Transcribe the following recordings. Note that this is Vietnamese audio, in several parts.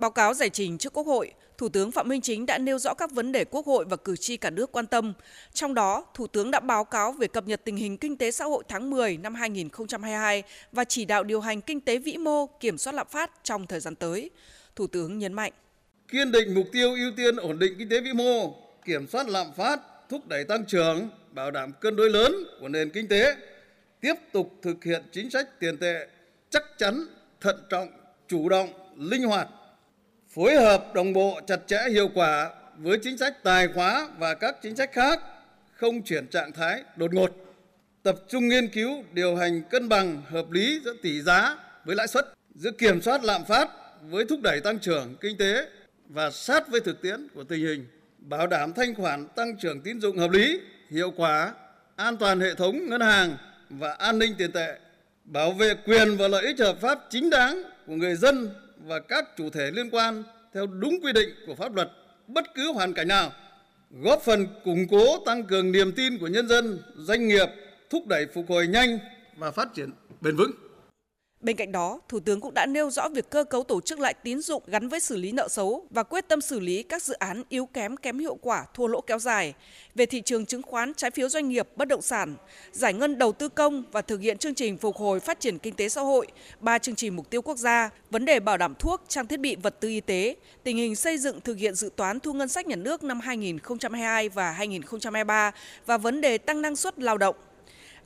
Báo cáo giải trình trước Quốc hội, Thủ tướng Phạm Minh Chính đã nêu rõ các vấn đề Quốc hội và cử tri cả nước quan tâm. Trong đó, Thủ tướng đã báo cáo về cập nhật tình hình kinh tế xã hội tháng 10 năm 2022 và chỉ đạo điều hành kinh tế vĩ mô, kiểm soát lạm phát trong thời gian tới. Thủ tướng nhấn mạnh. Kiên định mục tiêu ưu tiên ổn định kinh tế vĩ mô, kiểm soát lạm phát, thúc đẩy tăng trưởng, bảo đảm cân đối lớn của nền kinh tế, tiếp tục thực hiện chính sách tiền tệ chắc chắn, thận trọng, chủ động, linh hoạt, phối hợp đồng bộ chặt chẽ hiệu quả với chính sách tài khóa và các chính sách khác, không chuyển trạng thái đột ngột, tập trung nghiên cứu điều hành cân bằng hợp lý giữa tỷ giá với lãi suất, giữa kiểm soát lạm phát với thúc đẩy tăng trưởng kinh tế và sát với thực tiễn của tình hình, bảo đảm thanh khoản tăng trưởng tín dụng hợp lý, hiệu quả, an toàn hệ thống ngân hàng và an ninh tiền tệ, bảo vệ quyền và lợi ích hợp pháp chính đáng của người dân và các chủ thể liên quan theo đúng quy định của pháp luật bất cứ hoàn cảnh nào, góp phần củng cố tăng cường niềm tin của nhân dân, doanh nghiệp, thúc đẩy phục hồi nhanh và phát triển bền vững. Bên cạnh đó, Thủ tướng cũng đã nêu rõ việc cơ cấu tổ chức lại tín dụng gắn với xử lý nợ xấu và quyết tâm xử lý các dự án yếu kém kém hiệu quả thua lỗ kéo dài. Về thị trường chứng khoán, trái phiếu doanh nghiệp, bất động sản, giải ngân đầu tư công và thực hiện chương trình phục hồi phát triển kinh tế xã hội, ba chương trình mục tiêu quốc gia, vấn đề bảo đảm thuốc, trang thiết bị vật tư y tế, tình hình xây dựng thực hiện dự toán thu ngân sách nhà nước năm 2022 và 2023 và vấn đề tăng năng suất lao động.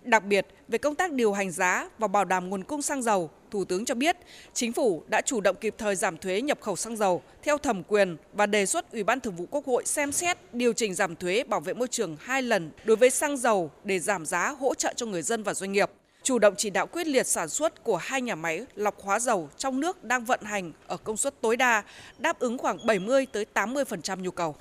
Đặc biệt, về công tác điều hành giá và bảo đảm nguồn cung xăng dầu, Thủ tướng cho biết, Chính phủ đã chủ động kịp thời giảm thuế nhập khẩu xăng dầu theo thẩm quyền và đề xuất Ủy ban Thường vụ Quốc hội xem xét điều chỉnh giảm thuế bảo vệ môi trường hai lần đối với xăng dầu để giảm giá hỗ trợ cho người dân và doanh nghiệp. Chủ động chỉ đạo quyết liệt sản xuất của hai nhà máy lọc hóa dầu trong nước đang vận hành ở công suất tối đa, đáp ứng khoảng 70 tới 80% nhu cầu.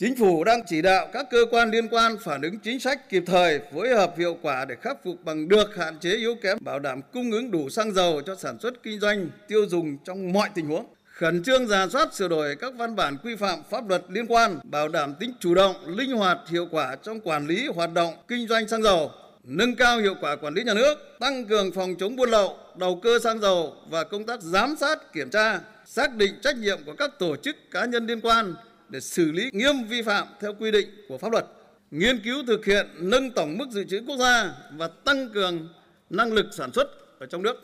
Chính phủ đang chỉ đạo các cơ quan liên quan phản ứng chính sách kịp thời, phối hợp hiệu quả để khắc phục bằng được hạn chế yếu kém, bảo đảm cung ứng đủ xăng dầu cho sản xuất kinh doanh, tiêu dùng trong mọi tình huống. Khẩn trương giả soát sửa đổi các văn bản quy phạm pháp luật liên quan, bảo đảm tính chủ động, linh hoạt, hiệu quả trong quản lý hoạt động kinh doanh xăng dầu, nâng cao hiệu quả quản lý nhà nước, tăng cường phòng chống buôn lậu, đầu cơ xăng dầu và công tác giám sát, kiểm tra, xác định trách nhiệm của các tổ chức cá nhân liên quan để xử lý nghiêm vi phạm theo quy định của pháp luật, nghiên cứu thực hiện nâng tổng mức dự trữ quốc gia và tăng cường năng lực sản xuất ở trong nước.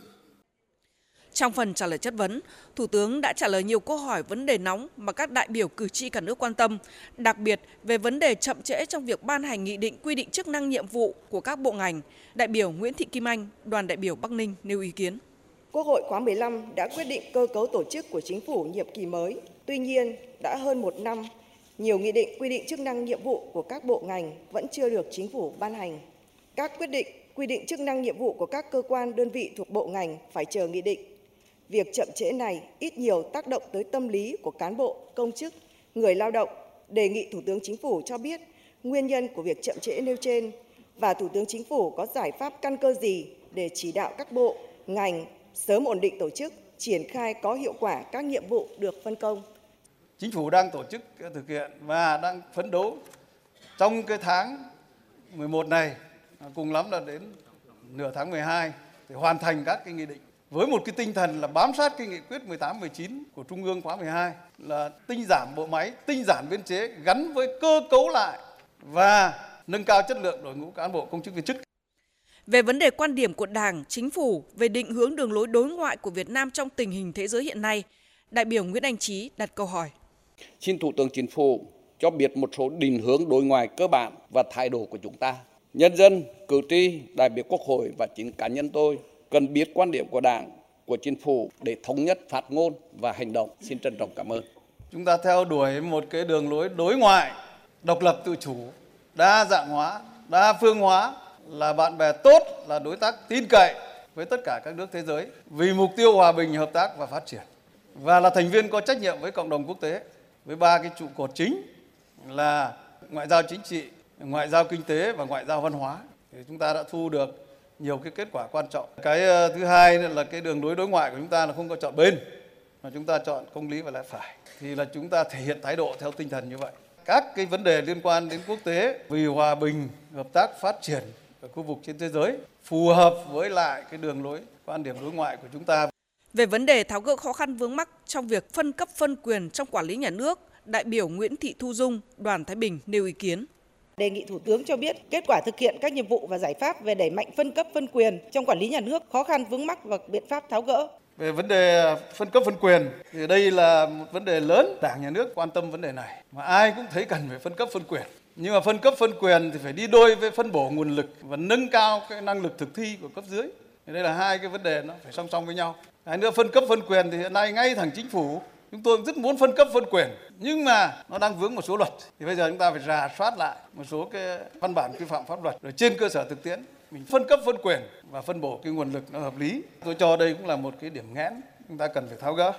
Trong phần trả lời chất vấn, Thủ tướng đã trả lời nhiều câu hỏi vấn đề nóng mà các đại biểu cử tri cả nước quan tâm, đặc biệt về vấn đề chậm trễ trong việc ban hành nghị định quy định chức năng nhiệm vụ của các bộ ngành. Đại biểu Nguyễn Thị Kim Anh, đoàn đại biểu Bắc Ninh nêu ý kiến. Quốc hội khóa 15 đã quyết định cơ cấu tổ chức của chính phủ nhiệm kỳ mới. Tuy nhiên, đã hơn một năm, nhiều nghị định quy định chức năng nhiệm vụ của các bộ ngành vẫn chưa được chính phủ ban hành. Các quyết định quy định chức năng nhiệm vụ của các cơ quan đơn vị thuộc bộ ngành phải chờ nghị định. Việc chậm trễ này ít nhiều tác động tới tâm lý của cán bộ, công chức, người lao động. Đề nghị Thủ tướng Chính phủ cho biết nguyên nhân của việc chậm trễ nêu trên và Thủ tướng Chính phủ có giải pháp căn cơ gì để chỉ đạo các bộ, ngành sớm ổn định tổ chức, triển khai có hiệu quả các nhiệm vụ được phân công. Chính phủ đang tổ chức ờ, thực hiện và đang phấn đấu trong cái tháng 11 này à, cùng lắm là đến nửa tháng 12 để hoàn thành các cái nghị định với một cái tinh thần là bám sát cái nghị quyết 18 19 của Trung ương khóa 12 là tinh giảm bộ máy, tinh giản biên chế gắn với cơ cấu lại và nâng cao chất lượng đội ngũ cán bộ công chức viên chức. Về vấn đề quan điểm của Đảng, Chính phủ về định hướng đường lối đối ngoại của Việt Nam trong tình hình thế giới hiện nay, đại biểu Nguyễn Anh Trí đặt câu hỏi. Xin Thủ tướng Chính phủ cho biết một số định hướng đối ngoại cơ bản và thái độ của chúng ta. Nhân dân, cử tri, đại biểu Quốc hội và chính cá nhân tôi cần biết quan điểm của Đảng, của Chính phủ để thống nhất phát ngôn và hành động. Xin trân trọng cảm ơn. Chúng ta theo đuổi một cái đường lối đối ngoại độc lập tự chủ, đa dạng hóa, đa phương hóa là bạn bè tốt, là đối tác tin cậy với tất cả các nước thế giới vì mục tiêu hòa bình, hợp tác và phát triển và là thành viên có trách nhiệm với cộng đồng quốc tế với ba cái trụ cột chính là ngoại giao chính trị, ngoại giao kinh tế và ngoại giao văn hóa. Thì chúng ta đã thu được nhiều cái kết quả quan trọng. Cái ờ, thứ hai là cái đường lối đối ngoại của chúng ta là không có chọn bên mà chúng ta chọn công lý và lẽ phải. Thì là chúng ta thể hiện thái độ theo tinh thần như vậy. Các cái vấn đề liên quan đến quốc tế vì hòa bình, hợp tác, phát triển ở khu vực trên thế giới phù hợp với lại cái đường lối quan điểm đối ngoại của chúng ta. Về vấn đề tháo gỡ khó khăn vướng mắc trong việc phân cấp phân quyền trong quản lý nhà nước, đại biểu Nguyễn Thị Thu Dung, đoàn Thái Bình nêu ý kiến. Đề nghị Thủ tướng cho biết kết quả thực hiện các nhiệm vụ và giải pháp về đẩy mạnh phân cấp phân quyền trong quản lý nhà nước, khó khăn vướng mắc và biện pháp tháo gỡ. Về vấn đề phân cấp phân quyền thì đây là một vấn đề lớn, Đảng nhà nước quan tâm vấn đề này mà ai cũng thấy cần phải phân cấp phân quyền. Nhưng mà phân cấp, phân quyền thì phải đi đôi với phân bổ nguồn lực và nâng cao cái năng lực thực thi của cấp dưới. Thì đây là hai cái vấn đề nó phải song song với nhau. Hai nữa, phân cấp, phân quyền thì hiện nay ngay thẳng chính phủ, chúng tôi rất muốn phân cấp, phân quyền. Nhưng mà nó đang vướng một số luật. Thì bây giờ chúng ta phải rà soát lại một số cái văn bản quy phạm pháp luật. Rồi trên cơ sở thực tiễn, mình phân cấp, phân quyền và phân bổ cái nguồn lực nó hợp lý. Tôi cho đây cũng là một cái điểm nghẽn chúng ta cần phải tháo gỡ.